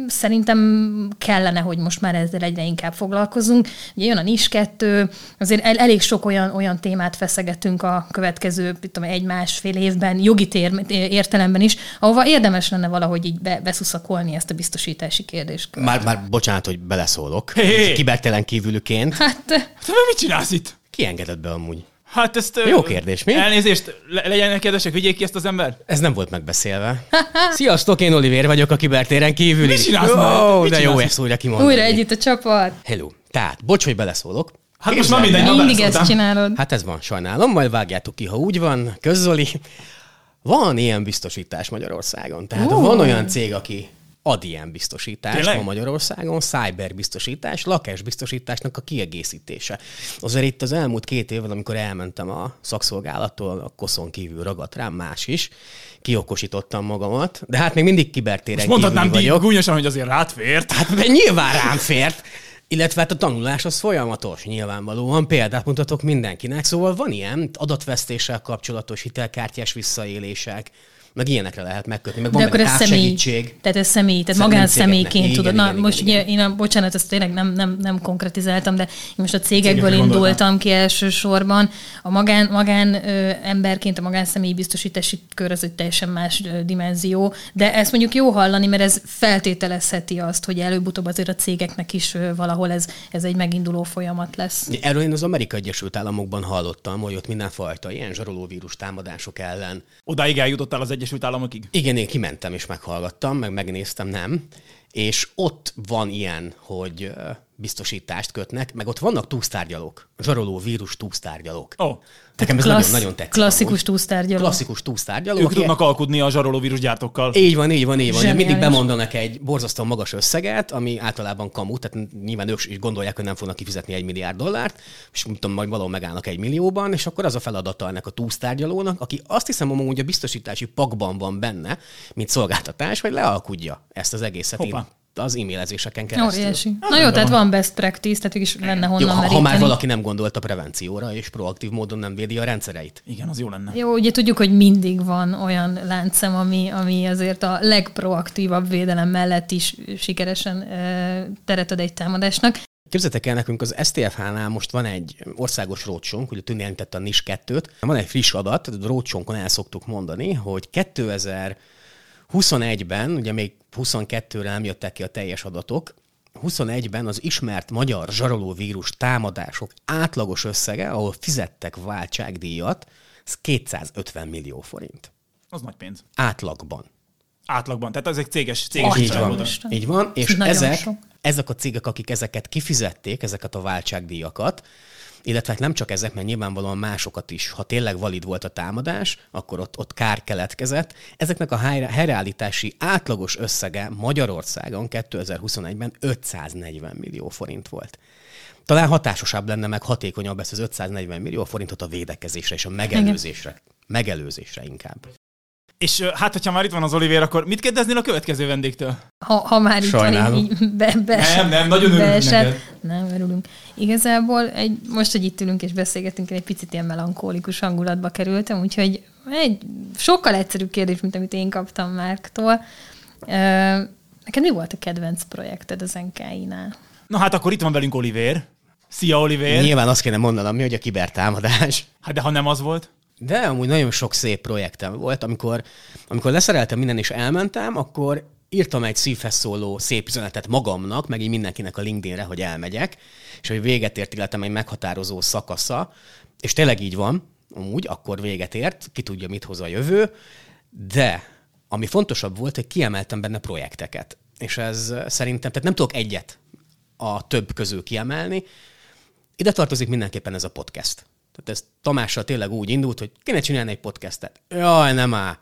szerintem kellene, hogy most már ezzel egyre inkább foglalkozunk. Ugye jön a NIS 2, azért el, elég sok olyan, olyan témát feszegetünk a következő egy-másfél évben, jogi tér, értelemben is, ahova érdemes lenne valahogy így be, beszuszakolni ezt a biztosítási kérdést. Már, már bocsánat, hogy beleszólok. Hey. Kibertelen kívülüként. Hát... Te mit csinálsz itt? Ki engedett be amúgy? Hát ezt... Jó kérdés, mi? Elnézést, le- legyenek kedvesek, vigyék ki ezt az ember. Ez nem volt megbeszélve. (laughs) Sziasztok, én Oliver vagyok a kibertéren kívül. Mi csinálsz? Mit de jó ezt újra kimondani. Újra együtt a csapat. Hello. Tehát, bocs, hogy beleszólok. Hát most már mindegy, Mindig ezt csinálod. Hát ez van, sajnálom, majd vágjátok ki, ha úgy van. Közzoli. Van ilyen biztosítás Magyarországon. Tehát Ó. van olyan cég, aki ad ilyen biztosítást Tényleg? ma Magyarországon, cyberbiztosítás, lakásbiztosításnak a kiegészítése. Azért itt az elmúlt két évben, amikor elmentem a szakszolgálattól, a koszon kívül ragadt rám más is, kiokosítottam magamat, de hát még mindig kibertéren Most mondhatnám vagyok. gúnyosan, hogy azért rád fért. Hát nyilván rám fért. Illetve hát a tanulás az folyamatos, nyilvánvalóan. Példát mutatok mindenkinek. Szóval van ilyen adatvesztéssel kapcsolatos hitelkártyás visszaélések, meg ilyenekre lehet megkötni, meg van De akkor ez személy. távsegítség. Tehát ez személy, tehát magánszemélyként tudod. Igen, Na, igen, most igen, ugye én a, bocsánat, ezt tényleg nem, nem, nem konkretizáltam, de én most a cégekből Cégekre indultam gondoltam. ki elsősorban. A magán, magán ö, emberként a magánszemélyi biztosítási kör az egy teljesen más ö, dimenzió, de ezt mondjuk jó hallani, mert ez feltételezheti azt, hogy előbb-utóbb azért a cégeknek is ö, valahol ez, ez egy meginduló folyamat lesz. Erről én az Amerikai Egyesült Államokban hallottam, hogy ott mindenfajta ilyen zsarolóvírus támadások ellen. Odáig eljutottál az Egyesült Államokig? Igen, én kimentem és meghallgattam, meg megnéztem, nem. És ott van ilyen, hogy biztosítást kötnek, meg ott vannak túlsztárgyalók, zsaroló vírus túlsztárgyalók. Ó. Nekem ez Klassz- nagyon, nagyon tetszik. klasszikus amúgy. túlsztárgyaló. Klasszikus túlsztárgyaló. Ők tudnak alkudni a zsaroló vírusgyártókkal. Így van, így van, így van. Zseniális. Mindig bemondanak egy borzasztóan magas összeget, ami általában kamu, tehát nyilván ők is gondolják, hogy nem fognak kifizetni egy milliárd dollárt, és nem tudom, majd valahol megállnak egy millióban, és akkor az a feladata ennek a túlsztárgyalónak, aki azt hiszem, hogy a biztosítási pakban van benne, mint szolgáltatás, hogy lealkudja ezt az egészet Hoppá. Az e-mailezéseken keresztül. Óriási. Na jó, tehát van best practice, tehát is lenne honnan Jó, ha, ha meríteni. már valaki nem gondolt a prevencióra, és proaktív módon nem védi a rendszereit. Igen, az jó lenne. Jó, ugye tudjuk, hogy mindig van olyan láncem, ami, ami azért a legproaktívabb védelem mellett is sikeresen e, teret ad egy támadásnak. Képzeljétek el, nekünk az STFH-nál most van egy országos rócsónk, ugye Tüni említette a NIS 2-t. Van egy friss adat, a rócsónkon el szoktuk mondani, hogy 2021-ben, ugye még 22-re nem jöttek ki a teljes adatok, 21-ben az ismert magyar zsarolóvírus támadások átlagos összege, ahol fizettek váltságdíjat, ez 250 millió forint. Az nagy pénz. Átlagban. átlagban. Tehát ezek céges, céges Így van, így van, és Nagyon ezek, sok. ezek a cégek, akik ezeket kifizették, ezeket a váltságdíjakat, illetve hát nem csak ezek, mert nyilvánvalóan másokat is, ha tényleg valid volt a támadás, akkor ott, ott kár keletkezett. Ezeknek a helyre- helyreállítási átlagos összege Magyarországon 2021-ben 540 millió forint volt. Talán hatásosabb lenne, meg hatékonyabb ezt az 540 millió forintot a védekezésre és a megelőzésre. Megelőzésre inkább. És hát, hogyha már itt van az Olivér, akkor mit kérdeznél a következő vendégtől? Ha, ha már itt van, Sajnálom. így, így be, be, Nem, nem, nagyon örülünk beesett. neked. Nem, örülünk. Igazából egy, most, hogy itt ülünk és beszélgetünk, én egy picit ilyen melankólikus hangulatba kerültem, úgyhogy egy sokkal egyszerűbb kérdés, mint amit én kaptam Márktól. Neked mi volt a kedvenc projekted az NKI-nál? Na hát akkor itt van velünk Olivér. Szia Olivér! Nyilván azt kéne mondanom, mi, hogy a kibertámadás. Hát de ha nem az volt? De amúgy nagyon sok szép projektem volt, amikor, amikor leszereltem minden és elmentem, akkor írtam egy szívhez szóló szép üzenetet magamnak, meg így mindenkinek a LinkedInre, hogy elmegyek, és hogy véget ért életem egy meghatározó szakasza, és tényleg így van, amúgy, akkor véget ért, ki tudja, mit hoz a jövő, de ami fontosabb volt, hogy kiemeltem benne projekteket. És ez szerintem, tehát nem tudok egyet a több közül kiemelni. Ide tartozik mindenképpen ez a podcast. Tehát ez Tamással tényleg úgy indult, hogy kéne csinálni egy podcastet. Jaj, nem áll.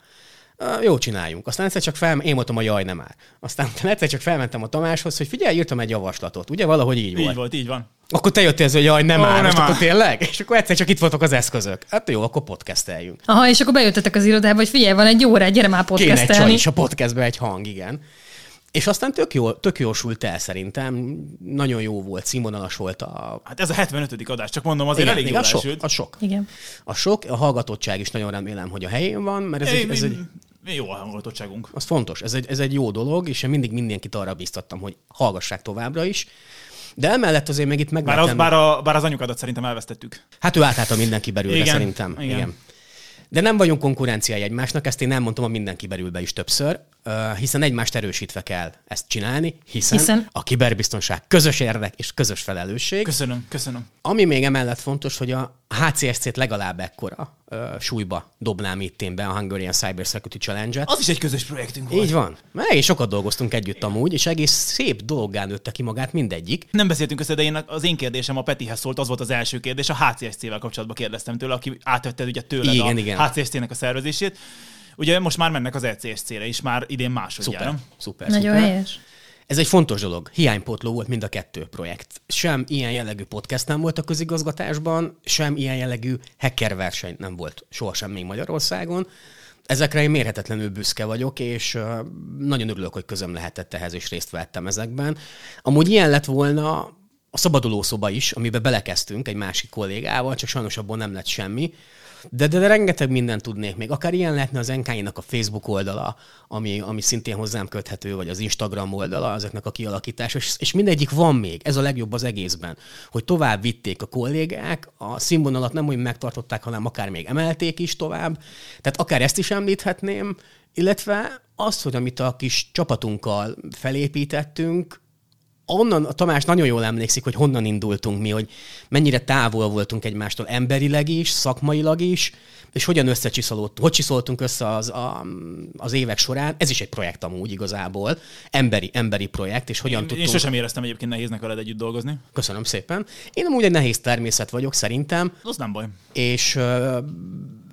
Jó, csináljunk. Aztán egyszer csak fel, én voltam a jaj, nem áll. Aztán egyszer csak felmentem a Tamáshoz, hogy figyelj, írtam egy javaslatot. Ugye valahogy így, Így volt. volt, így van. Akkor te jöttél, hogy jaj, nem Ó, áll, nem most áll. akkor tényleg? És akkor egyszer csak itt voltak az eszközök. Hát jó, akkor podcasteljünk. Aha, és akkor bejöttetek az irodába, hogy figyelj, van egy órá, gyere már Kéne egy csaj podcastelni. is a podcastbe egy hang, igen. És aztán tök jó, tök jól sült el szerintem. Nagyon jó volt, színvonalas volt a... Hát ez a 75. adás, csak mondom, azért igen, elég igen, jól az sok, elsült. az sok. Igen. A sok, a hallgatottság is nagyon remélem, hogy a helyén van, mert ez, egy, ez egy, Mi jó a hallgatottságunk. az fontos, ez egy, ez egy jó dolog, és én mindig mindenkit arra biztattam, hogy hallgassák továbbra is. De emellett azért még itt Bár megvettem... az, bár, a, bár az anyukadat szerintem elvesztettük. Hát ő átállta mindenki belülbe Igen, szerintem. igen. Igen. De nem vagyunk konkurenciái egymásnak, ezt én nem mondtam a mindenki belülbe is többször, hiszen egymást erősítve kell ezt csinálni, Hiszen- hiszen a kiberbiztonság közös érdek és közös felelősség. Köszönöm, köszönöm. Ami még emellett fontos, hogy a HCSC-t legalább ekkora súlyba dobnám itt én be a Hungarian Cyber Security Challenge-et. Az is egy közös projektünk volt. Így van. Meg és sokat dolgoztunk együtt amúgy, és egész szép dologgá nőtte ki magát mindegyik. Nem beszéltünk össze, de én az én kérdésem a Petihez szólt, az volt az első kérdés, a HCSC-vel kapcsolatban kérdeztem tőle, aki átvette ugye tőled Igen, a igen. HCSC-nek a szervezését. Ugye most már mennek az ECSC-re is, már idén másodjára. Szuper, szuper, Nagyon szuper. helyes. Ez egy fontos dolog. Hiánypótló volt mind a kettő projekt. Sem ilyen jellegű podcast nem volt a közigazgatásban, sem ilyen jellegű hacker verseny nem volt sohasem még Magyarországon. Ezekre én mérhetetlenül büszke vagyok, és nagyon örülök, hogy közöm lehetett ehhez, és részt vettem ezekben. Amúgy ilyen lett volna a szabaduló szoba is, amiben belekezdtünk egy másik kollégával, csak sajnos abból nem lett semmi. De, de, de rengeteg mindent tudnék még. Akár ilyen lehetne az NK-nak a Facebook oldala, ami, ami szintén hozzám köthető, vagy az Instagram oldala, ezeknek a kialakítása, és, és mindegyik van még. Ez a legjobb az egészben, hogy tovább vitték a kollégák, a színvonalat nem úgy megtartották, hanem akár még emelték is tovább. Tehát akár ezt is említhetném, illetve azt, hogy amit a kis csapatunkkal felépítettünk, onnan a Tamás nagyon jól emlékszik, hogy honnan indultunk mi, hogy mennyire távol voltunk egymástól emberileg is, szakmailag is, és hogyan összecsiszolódtunk, hogy csiszoltunk össze az, a, az évek során. Ez is egy projekt amúgy igazából, emberi, emberi projekt, és hogyan Én, tudtunk... én sosem éreztem egyébként nehéznek veled együtt dolgozni. Köszönöm szépen. Én amúgy egy nehéz természet vagyok szerintem, Az nem baj. és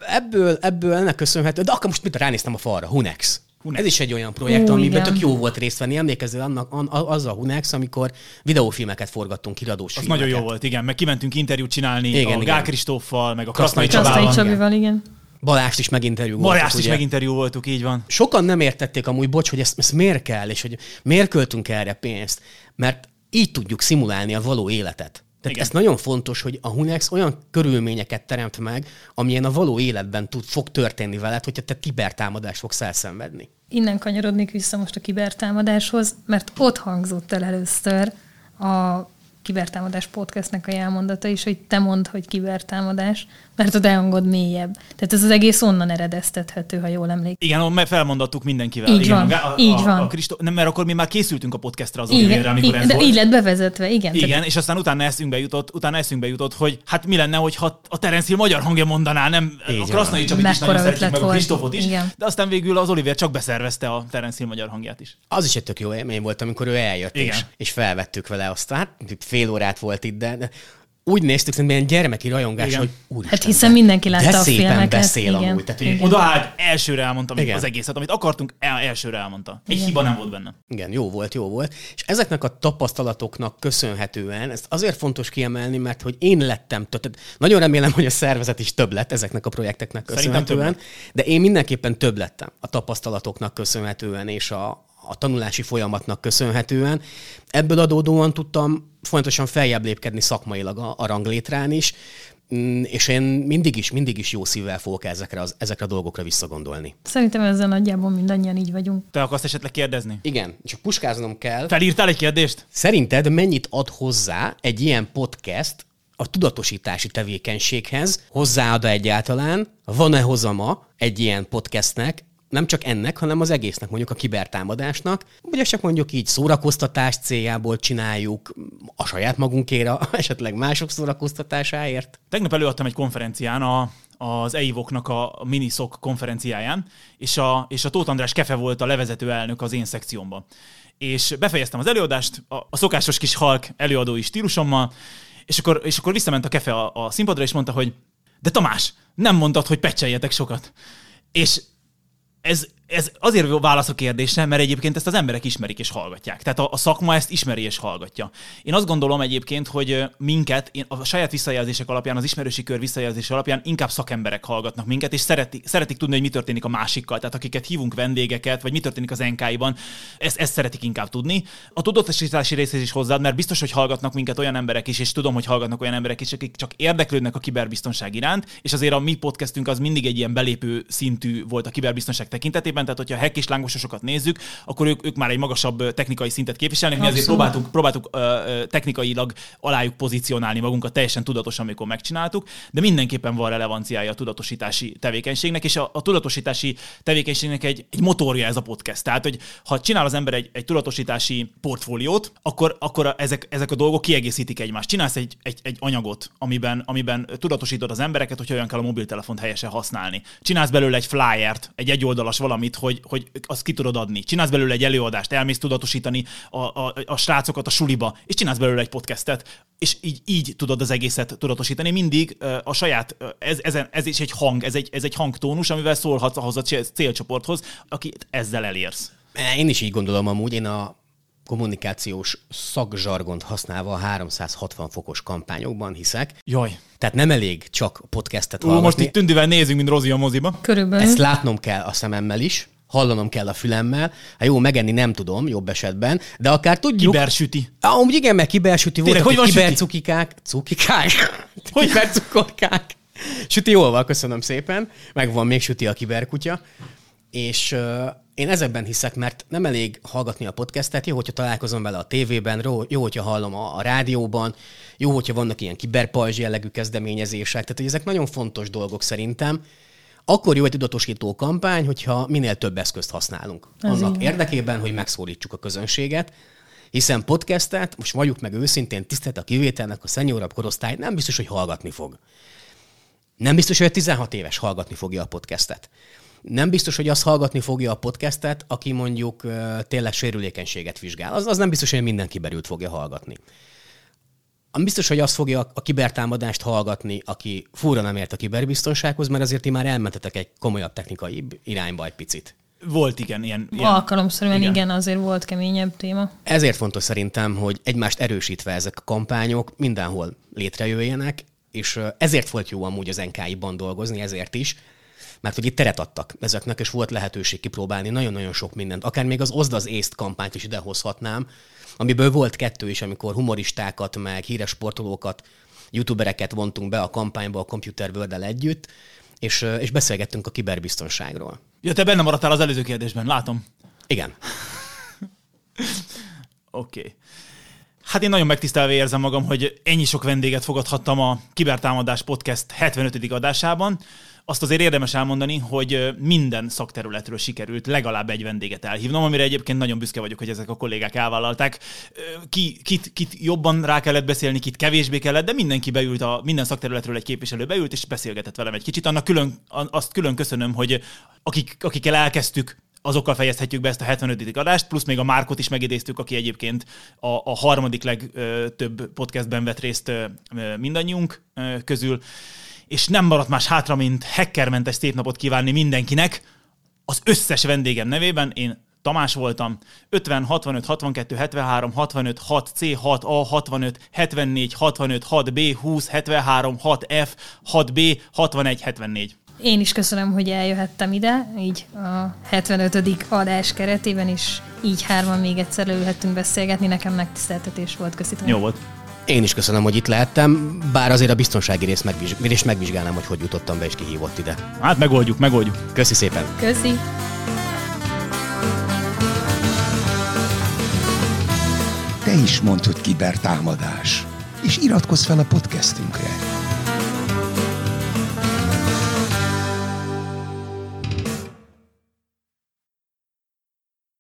ebből, ebből ennek köszönhető, de akkor most mit ránéztem a falra, Hunex. Hunex. Ez is egy olyan projekt, Ó, amiben igen. tök jó volt részt venni. Emlékezzel annak, an, az a Hunex, amikor videófilmeket forgattunk, kiradós Az filmeket. nagyon jó volt, igen. Meg kimentünk interjút csinálni Igen, a igen. Gál Kristóffal, meg a Krasznai Csabával. Csabival, igen. Balást is meginterjú Bajást is ugye? meginterjú voltuk, így van. Sokan nem értették amúgy, bocs, hogy ezt, ezt miért kell, és hogy miért költünk erre pénzt, mert így tudjuk szimulálni a való életet. Tehát Igen. ez nagyon fontos, hogy a Hunex olyan körülményeket teremt meg, amilyen a való életben tud, fog történni veled, hogyha te kibertámadást fogsz elszenvedni. Innen kanyarodnék vissza most a kibertámadáshoz, mert ott hangzott el először a Kibertámadás podcastnek a jelmondata is, hogy te mondd, hogy kibertámadás, mert a hangod mélyebb. Tehát ez az egész onnan eredeztethető, ha jól emlékszem. Igen, mert felmondattuk mindenkivel. Így igen, van, a, a, így van. A Kristó... Nem, mert akkor mi már készültünk a podcastra az Igen, Olivérre, amikor így, ez de volt. így lett bevezetve, igen. Igen, Tehát, és aztán utána eszünkbe jutott, utána eszünkbe jutott, hogy hát mi lenne, hogyha a Terence Hill magyar hangja mondaná, nem Így a. Krasznai Csabit is nagyon szeretjük, meg a. Kristófot is, Igen. de aztán végül az Oliver csak beszervezte a Terence Hill magyar hangját is. Az is egy tök jó élmény volt, amikor ő eljött, Igen. és, és felvettük vele azt. Hát fél órát volt itt, de, de úgy néztük, hogy milyen gyermeki rajongás, Igen. hogy úristen, Hát hiszen mindenki látta de a szépen filmeket, beszél igen. amúgy. Tehát, hogy Igen. Oda állt, elsőre elmondta Igen. az egészet, amit akartunk, el, elsőre elmondta. Egy Igen. hiba nem volt benne. Igen, jó volt, jó volt. És ezeknek a tapasztalatoknak köszönhetően, ezt azért fontos kiemelni, mert hogy én lettem. Tehát nagyon remélem, hogy a szervezet is több lett ezeknek a projekteknek köszönhetően, de én mindenképpen több lettem a tapasztalatoknak köszönhetően és a, a tanulási folyamatnak köszönhetően. Ebből adódóan tudtam folyamatosan feljebb lépkedni szakmailag a, a ranglétrán is, Mm, és én mindig is, mindig is jó szívvel fogok ezekre, az, ezekre a dolgokra visszagondolni. Szerintem ezzel nagyjából mindannyian így vagyunk. Te akarsz esetleg kérdezni? Igen, csak puskáznom kell. Felírtál egy kérdést? Szerinted mennyit ad hozzá egy ilyen podcast a tudatosítási tevékenységhez? Hozzáad egyáltalán? Van-e hozama egy ilyen podcastnek? Nem csak ennek, hanem az egésznek, mondjuk a kibertámadásnak, vagy csak mondjuk így szórakoztatás céljából csináljuk a saját magunkére, (laughs) esetleg mások szórakoztatásáért. Tegnap előadtam egy konferencián a, az EIVOK-nak a Miniszok konferenciáján, és a, és a Tóth András Kefe volt a levezető elnök az én szekciómban. És befejeztem az előadást a, a szokásos kis halk előadói stílusommal, és akkor, és akkor visszament a Kefe a, a színpadra, és mondta, hogy de Tamás, nem mondtad, hogy pecseljetek sokat. És ez, ez azért válasz a kérdésre, mert egyébként ezt az emberek ismerik és hallgatják. Tehát a, a szakma ezt ismeri és hallgatja. Én azt gondolom egyébként, hogy minket, én a saját visszajelzések alapján, az ismerősi kör visszajelzés alapján inkább szakemberek hallgatnak minket, és szeretik, szeretik tudni, hogy mi történik a másikkal. Tehát akiket hívunk vendégeket, vagy mi történik az NK-ban, ezt, ezt szeretik inkább tudni. A tudatosítási részhez is hozzád, mert biztos, hogy hallgatnak minket olyan emberek is, és tudom, hogy hallgatnak olyan emberek is, akik csak érdeklődnek a kiberbiztonság iránt, és azért a mi podcastünk az mindig egy ilyen belépő szintű volt a kiberbiztonság tekintetében, tehát hogyha hack és lángososokat nézzük, akkor ők, ők már egy magasabb technikai szintet képviselnek, mi azért próbáltuk, próbáltuk ö, technikailag alájuk pozícionálni magunkat teljesen tudatosan, amikor megcsináltuk, de mindenképpen van relevanciája a tudatosítási tevékenységnek, és a, a tudatosítási tevékenységnek egy, egy motorja ez a podcast. Tehát, hogy ha csinál az ember egy, egy tudatosítási portfóliót, akkor, akkor a, ezek, ezek a dolgok kiegészítik egymást. Csinálsz egy, egy, egy anyagot, amiben, amiben tudatosítod az embereket, hogy hogyan kell a mobiltelefont helyesen használni. Csinálsz belőle egy flyert, egy egyoldalas valamit, hogy, hogy azt ki tudod adni. Csinálsz belőle egy előadást, elmész tudatosítani a, a, a srácokat a suliba, és csinálsz belőle egy podcastet, és így, így tudod az egészet tudatosítani. Mindig a saját, ez, ez, ez is egy hang, ez egy, ez egy hangtónus, amivel szólhatsz ahhoz a cél- célcsoporthoz, akit ezzel elérsz. Én is így gondolom amúgy, én a kommunikációs szakzsargont használva a 360 fokos kampányokban hiszek. Jaj. Tehát nem elég csak podcastet Ó, hallgatni. most itt tündővel nézünk, mint Rozi a moziba. Körülbelül. Ezt látnom kell a szememmel is, hallanom kell a fülemmel. Hát jó, megenni nem tudom, jobb esetben, de akár tudjuk... Kibersüti. Ah, amúgy igen, mert kibersüti Tényleg, voltak, hogy van kibercukikák. Cukikák? (laughs) Hogy? Kibercukorkák. Süti jól van, köszönöm szépen. Megvan még süti a kiberkutya. És uh, én ezekben hiszek, mert nem elég hallgatni a podcastet, jó, hogyha találkozom vele a tévében, jó, hogyha hallom a, a rádióban, jó, hogyha vannak ilyen kiberpajzs jellegű kezdeményezések, tehát hogy ezek nagyon fontos dolgok szerintem. Akkor jó egy tudatosító kampány, hogyha minél több eszközt használunk. Ez Annak így érdekében, hogy megszólítsuk a közönséget, hiszen podcastet, most vagyunk meg őszintén, tisztelt a kivételnek, a szenyorabb korosztály nem biztos, hogy hallgatni fog. Nem biztos, hogy a 16 éves hallgatni fogja a podcastet. Nem biztos, hogy azt hallgatni fogja a podcastet, aki mondjuk tényleg sérülékenységet vizsgál. Az, az nem biztos, hogy minden kiberült fogja hallgatni. Ami biztos, hogy azt fogja a kibertámadást hallgatni, aki fúra nem ért a kiberbiztonsághoz, mert azért ti már elmentetek egy komolyabb technikai irányba egy picit. Volt igen, ilyen. ilyen. Alkalomszerűen igen. Igen. azért volt keményebb téma. Ezért fontos szerintem, hogy egymást erősítve ezek a kampányok mindenhol létrejöjjenek, és ezért volt jó amúgy az NKI-ban dolgozni, ezért is, mert hogy itt teret adtak ezeknek, és volt lehetőség kipróbálni nagyon-nagyon sok mindent. Akár még az Oszd az észt kampányt is idehozhatnám, amiből volt kettő is, amikor humoristákat, meg híres sportolókat, youtubereket vontunk be a kampányba a Computer world együtt, és, és beszélgettünk a kiberbiztonságról. Ja, te benne maradtál az előző kérdésben, látom. Igen. (laughs) Oké. Okay. Hát én nagyon megtisztelve érzem magam, hogy ennyi sok vendéget fogadhattam a Kibertámadás Podcast 75. adásában. Azt azért érdemes elmondani, hogy minden szakterületről sikerült legalább egy vendéget elhívnom, amire egyébként nagyon büszke vagyok, hogy ezek a kollégák elvállalták. Ki, kit, kit jobban rá kellett beszélni, kit kevésbé kellett, de mindenki beült, a, minden szakterületről egy képviselő beült, és beszélgetett velem egy kicsit. Annak külön, azt külön köszönöm, hogy akik, akikkel elkezdtük azokkal fejezhetjük be ezt a 75. adást, plusz még a Márkot is megidéztük, aki egyébként a, a harmadik legtöbb podcastben vett részt mindannyiunk közül, és nem maradt más hátra, mint hackermentes szép napot kívánni mindenkinek, az összes vendégem nevében, én Tamás voltam, 50, 65, 62, 73, 65, 6, C, 6, A, 65, 74, 65, 6, B, 20, 73, 6, F, 6, B, 61, 74. Én is köszönöm, hogy eljöhettem ide, így a 75. adás keretében, és így hárman még egyszer leülhettünk beszélgetni. Nekem megtiszteltetés volt, köszönöm. Jó volt. Én is köszönöm, hogy itt lehettem, bár azért a biztonsági részt, megviz- részt megvizsgálnám, hogy hogy jutottam be és ki hívott ide. Hát megoldjuk, megoldjuk. Köszi szépen. Köszi. Te is hogy kibertámadás, és iratkozz fel a podcastünkre.